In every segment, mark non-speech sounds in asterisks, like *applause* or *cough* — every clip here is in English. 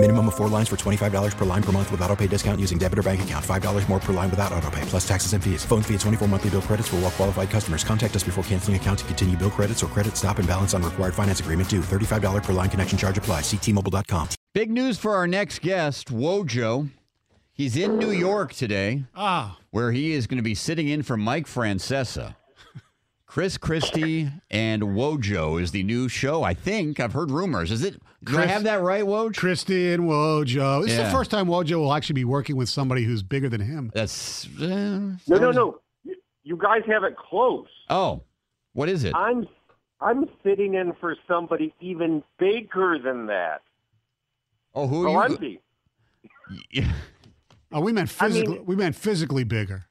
Minimum of four lines for $25 per line per month with auto pay discount using debit or bank account. $5 more per line without auto pay, plus taxes and fees. Phone fee at 24 monthly bill credits for all well qualified customers. Contact us before canceling account to continue bill credits or credit stop and balance on required finance agreement due. $35 per line connection charge apply. Ctmobile.com. Big news for our next guest, Wojo. He's in New York today, Ah, where he is going to be sitting in for Mike Francesa. Chris Christie and Wojo is the new show. I think I've heard rumors. Is it? Do I have that right, Woj? Christy and Wojo. This is the first time Wojo will actually be working with somebody who's bigger than him. That's uh, No, no, no. You- You guys have it close. Oh, what is it? I'm I'm sitting in for somebody even bigger than that. Oh, who are you? Valenti. *laughs* Oh, we meant I mean- physically. we meant physically bigger.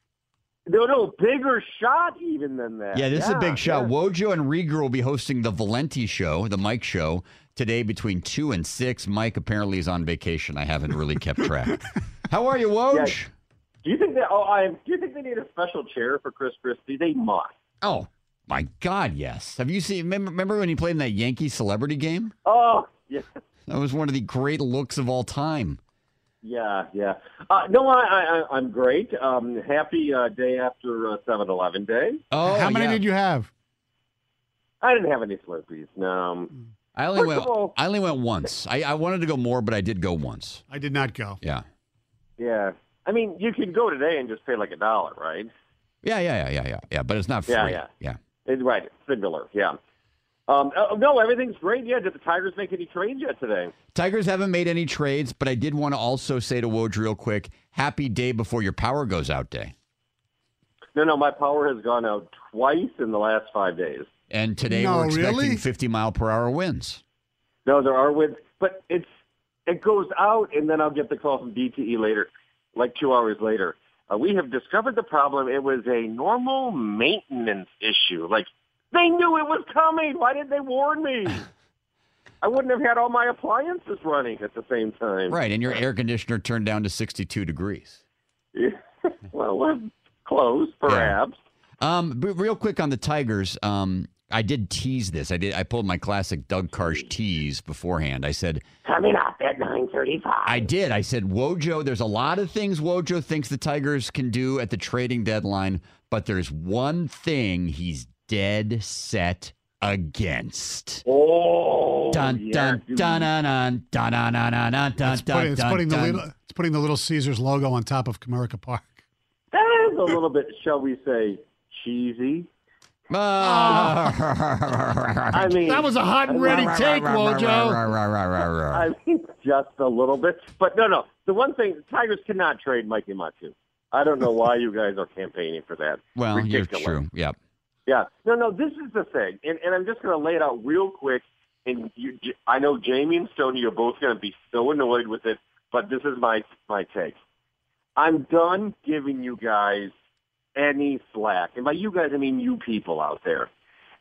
No, no, bigger shot even than that. Yeah, this is a big shot. yeah. Wojo and Riger will be hosting the Valenti show, the Mike show, today between 2 and 6. Mike apparently is on vacation. I haven't really kept track. *laughs* How are you, Woj? Yeah. Do you think that? Oh, I. Do you think they need a special chair for Chris Christie? They must. Oh, my God, yes. Have you seen, remember, remember when he played in that Yankee celebrity game? Oh, yeah, That was one of the great looks of all time. Yeah, yeah. Uh, no, I, I, I- I'm great. Um, happy uh, day after uh, 7-Eleven day. Oh, How many yeah. did you have? I didn't have any Slurpees. No. I only First went. all- I only went once. I, I wanted to go more, but I did go once. I did not go. Yeah. Yeah. I mean, you could go today and just pay like a dollar, right? Yeah, yeah, yeah, yeah, yeah, yeah. But it's not free. Yeah, yeah. yeah. It's right. It's similar. Yeah. Um, oh, no, everything's great. Yeah. Did the Tigers make any trades yet today? Tigers haven't made any trades, but I did want to also say to Woj real quick, happy day before your power goes out day. No, no. My power has gone out twice in the last five days. And today No, we're expecting really? 50 mile per hour winds. No, there are winds, but it's it goes out, and then I'll get the call from DTE later, like two hours later. Uh, we have discovered the problem. It was a normal maintenance issue. Like they knew it was coming. Why didn't they warn me? *laughs* I wouldn't have had all my appliances running at the same time. Right. And your air conditioner turned down to 62 degrees. *laughs* well, well, close, perhaps. Um, but real quick on the Tigers, um, I did tease this. I did. I pulled my classic Doug Karsch tease beforehand. I said, Coming up at nine thirty-five. I did. I said, Wojo, there's a lot of things Wojo thinks the Tigers can do at the trading deadline, but there's one thing he's dead set against. Oh, Dun yes. dun dun dun dun dun dun dun dun dun dun It's putting, it's dun putting the little, it's putting the Little Caesars logo on top of Comerica Park. That is a little bit, shall we say, cheesy. Ah. I *laughs* mean, That was a hot and ready take, Wojo. I mean, just a little bit. But no, no. The one thing, Tigers cannot trade Mikey Matsu. I don't know why you guys are campaigning for that. Well, you're true. Yep. Yeah. No, no, this is the thing. And, and I'm just going to lay it out real quick. And you, I know Jamie and Stoney are both going to be so annoyed with it, but this is my, my take. I'm done giving you guys any slack. And by you guys, I mean you people out there.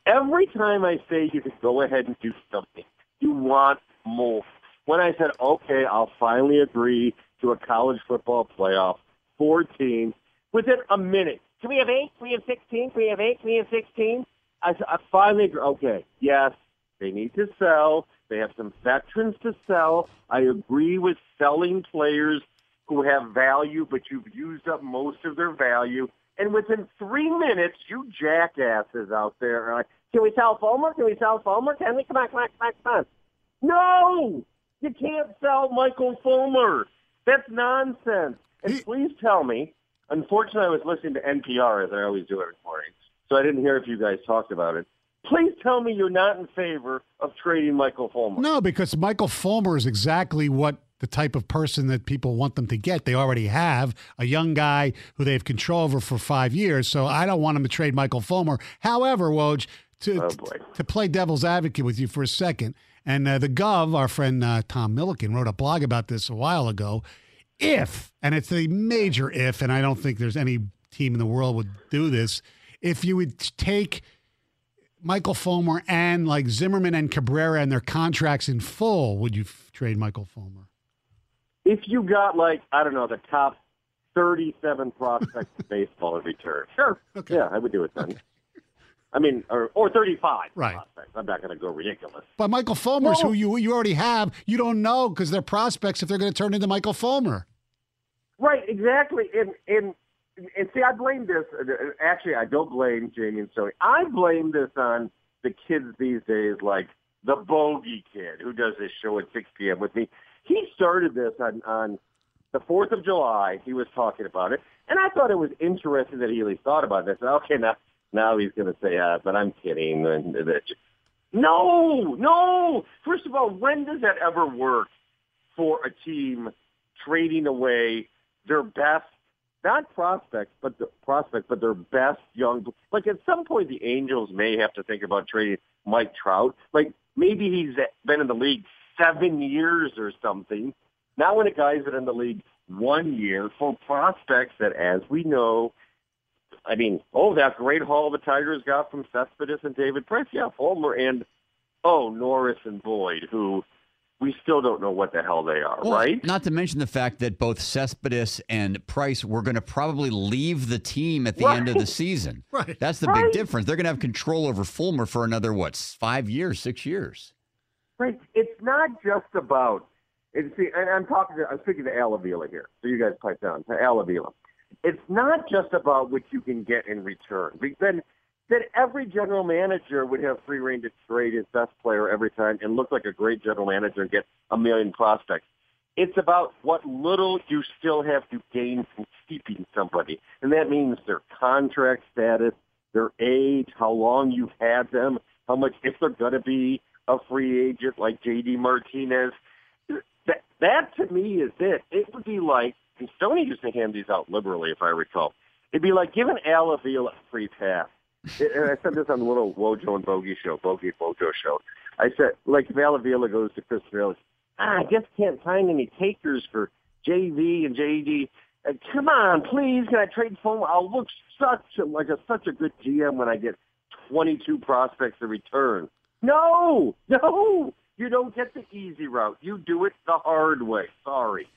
Every time I say you can go ahead and do something, you want more. When I said, okay, I'll finally agree to a college football playoff, 14, within a minute. Can we have eight? Can we have 16? Can we have eight? Can we have 16? I, I finally. Okay, yes, they need to sell. They have some veterans to sell. I agree with selling players who have value, but you've used up most of their value. And within three minutes, you jackasses out there are like, can we sell Fulmer? Can we sell Fulmer? Can we? Come on, come on, come on, come on. No! You can't sell Michael Fulmer. That's nonsense. And He- please tell me, unfortunately I was listening to NPR as I always do every morning, so I didn't hear if you guys talked about it. Please tell me you're not in favor of trading Michael Fulmer. No, because Michael Fulmer is exactly what the type of person that people want them to get. They already have a young guy who they've control over for five years. So I don't want them to trade Michael Fulmer. However, Woj, to Oh, to play devil's advocate with you for a second, and uh, the Gov, our friend uh, Tom Milliken, wrote a blog about this a while ago. If, and it's a major if, and I don't think there's any team in the world would do this, if you would take Michael Fulmer and like Zimmermann and Cabrera and their contracts in full, would you f- trade Michael Fulmer? If you got like I don't know the top thirty-seven prospects in baseball in return, sure, Okay. yeah, I would do it then. I mean, or or thirty-five Right. prospects. I'm not going to go ridiculous. But Michael Fulmer's Well- who you you already have. You don't know because they're prospects if they're going to turn into Michael Fulmer. Right, exactly. And and and see, I blame this. Uh, actually, I don't blame Jamie and Stoney. I blame this on the kids these days, like the bogey kid who does this show at 6 p.m. with me. He started this on on the 4th of July. He was talking about it, and I thought it was interesting that he at least thought about this. Okay, now now he's going to say, uh, "But I'm kidding." No, no. First of all, when does that ever work for a team trading away their best, not prospects, but the prospects, but their best young. Like at some point, the Angels may have to think about trading Mike Trout. Like maybe he's been in the league seven years or something. Now, when a guy's been in the league one year for prospects that, as we know, I mean, oh, that great haul the Tigers got from Cespedes and David Price. Yeah, Fulmer and oh, Norris and Boyd, who we still don't know what the hell they are, Well, right? Not to mention the fact that both Cespedes and Price were going to probably leave the team at the end of the season. *laughs* Right. That's the Right. big difference. They're going to have control over Fulmer for another what, five years, six years. Right. It's not just about. And see, I'm talking. To, I'm speaking to Al Avila here, so you guys pipe down to Al Avila. It's not just about what you can get in return. Then, then every general manager would have free rein to trade his best player every time and look like a great general manager and get a million prospects. It's about what little you still have to gain from keeping somebody, and that means their contract status, their age, how long you've had them, how much if they're going to be a free agent like J.D. Martinez. That that to me is it. It would be like and Stoney used to hand these out liberally, if I recall. It'd be like giving Al Avila a free pass. It- and I said this on the little Wojo and Bogey show, Bogey and Wojo show. I said, like if Al Avila goes to Chris Bailey, ah, I just can't find any takers for JV and JD. Uh, come on, please, can I trade phone? I'll look such a, like a such a good GM when I get 22 prospects in return. No, *laughs* no, you don't get the easy route. You do it the hard way. Sorry.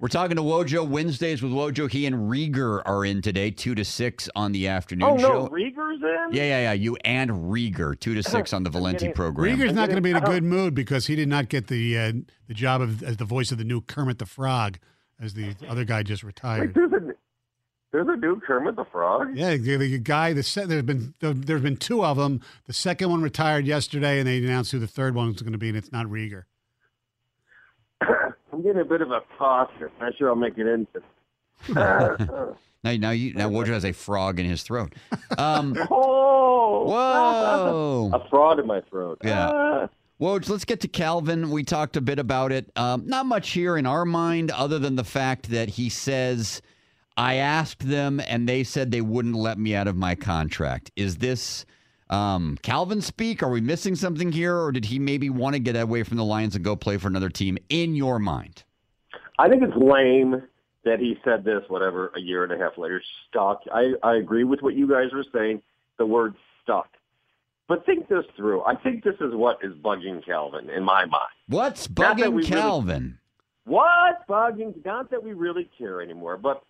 We're talking to Wojo Wednesdays with Wojo. He and Riger are in today, two to six on the afternoon Oh show. no, Riger's in. yeah, yeah, yeah. You and Riger, two to *laughs* six on the Valenti program. Riger's not going to be in a Oh. good mood because he did not get the uh, the job of as the voice of the new Kermit the Frog, as the other guy just Wait, retired. there's a there's a new Kermit the Frog. Yeah, the, the guy. The se- there's been there, there's been two of them. The second one retired yesterday, and they announced who the third one was going to be, and it's not Riger. Getting a bit of a caution. Not sure I'll make it into. *laughs* Now, now, you, now Wojo has a frog in his throat. Um, *laughs* oh, whoa. a frog in my throat. Yeah. Ah. Woj, let's get to Calvin. We talked a bit about it. Um, not much here in our mind, other than the fact that he says, I asked them and they said they wouldn't let me out of my contract. Is this um, Calvin speak? Are we missing something here? Or did he maybe want to get away from the Lions and go play for another team in your mind? I think it's lame that he said this, whatever, a year and a half later. Stuck. I, I agree with what you guys were saying, the word stuck. But think this through. I think this is what is bugging Calvin in my mind. What's bugging we really- Calvin? What bugging? Not that we really care anymore, but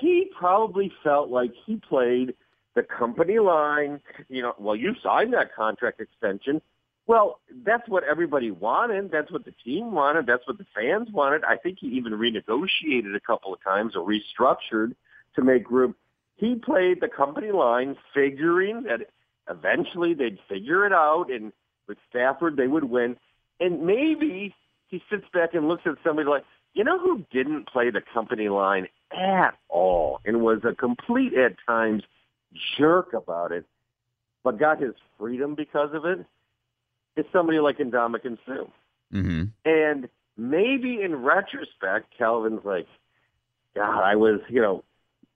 he probably felt like he played the company line. You know, well, you signed that contract extension. Well, that's what everybody wanted. That's what the team wanted. That's what the fans wanted. I think he even renegotiated a couple of times or restructured to make room. He played the company line, figuring that eventually they'd figure it out, and with Stafford they would win. And maybe he sits back and looks at somebody like, you know who didn't play the company line at all and was a complete at times jerk about it, but got his freedom because of it? It's somebody like Ndamukong Suh. hmm And maybe in retrospect, Calvin's like, God, I was, you know,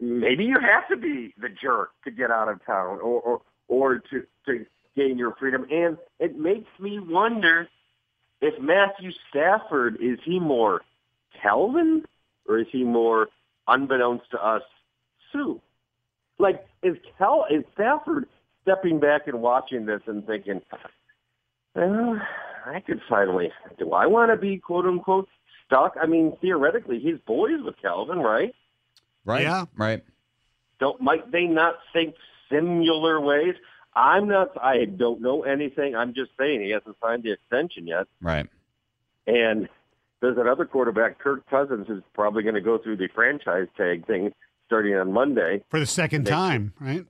maybe you have to be the jerk to get out of town or or, or to, to gain your freedom. And it makes me wonder if Matthew Stafford, is he more Calvin or is he more, unbeknownst to us, Sue? Like, is Cal is Stafford stepping back and watching this and thinking, well, I could finally. Do I want to be quote unquote stuck? I mean, theoretically, he's boys with Calvin, right? Right. Yeah. Right. Don't might they not think similar ways? I'm not. I don't know anything. I'm just saying he hasn't signed the extension yet. Right. And there's another quarterback, Kirk Cousins, who's probably going to go through the franchise tag thing starting on Monday. For the second time, right?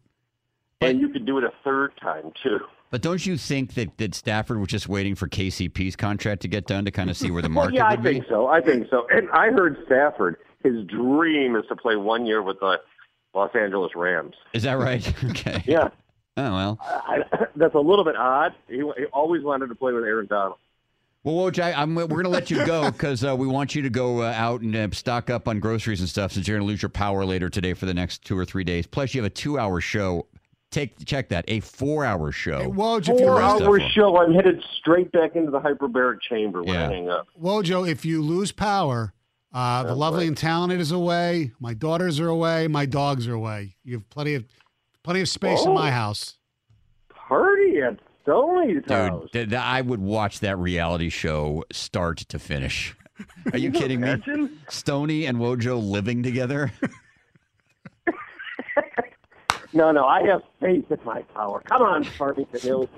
And you could do it a third time too. But don't you think that, that Stafford was just waiting for KCP's contract to get done to kind of see where the *laughs* market well, yeah, I would be? think so. I think so. And I heard Stafford, his dream is to play one year with the Los Angeles Rams. Is that right? *laughs* okay. Yeah, Oh well. I, that's a little bit odd. He, he always wanted to play with Aaron Donald. Well, Woj, I, I'm, we're going to let you go *laughs* because uh, we want you to go uh, out and uh, stock up on groceries and stuff since you're going to lose your power later today for the next two or three days. Plus, you have a two-hour show. Take check that a four-hour show. Hey, Woj, if you Four rest lose, up hour for- show. I'm headed straight back into the hyperbaric chamber when Yeah. I hang up. Wojo, if you lose power, uh, the lovely and talented is away. My daughters are away. My dogs are away. You have plenty of plenty of space in Oh. my house. Party at Stoney's Dude, house. th- I would watch that reality show start to finish. Are you kidding me? Stoney and Wojo living together? *laughs* No, no, I have faith in my power. Come on, Farmington Hills.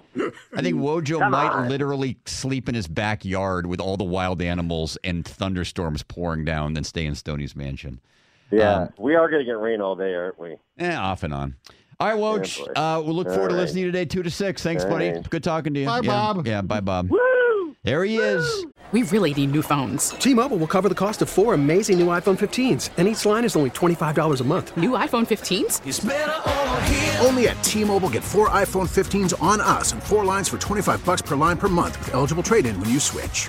I think Wojo Come might on. literally sleep in his backyard with all the wild animals and thunderstorms pouring down, than stay in Stoney's mansion. Yeah, Um, we are going to get rain all day, aren't we? Eh, off and on. All right, Woj. uh, we'll look All forward to listening to you today, two to six. Thanks, All buddy. right. Good talking to you. Bye, yeah. Bob. Yeah, bye, Bob. Woo! There he is. We really need new phones. T-Mobile will cover the cost of four amazing new iPhone 15s, and each line is only $25 a month. New iPhone 15s? Only at T-Mobile, get four iPhone 15s on us and four lines for 25 bucks per line per month with eligible trade-in when you switch.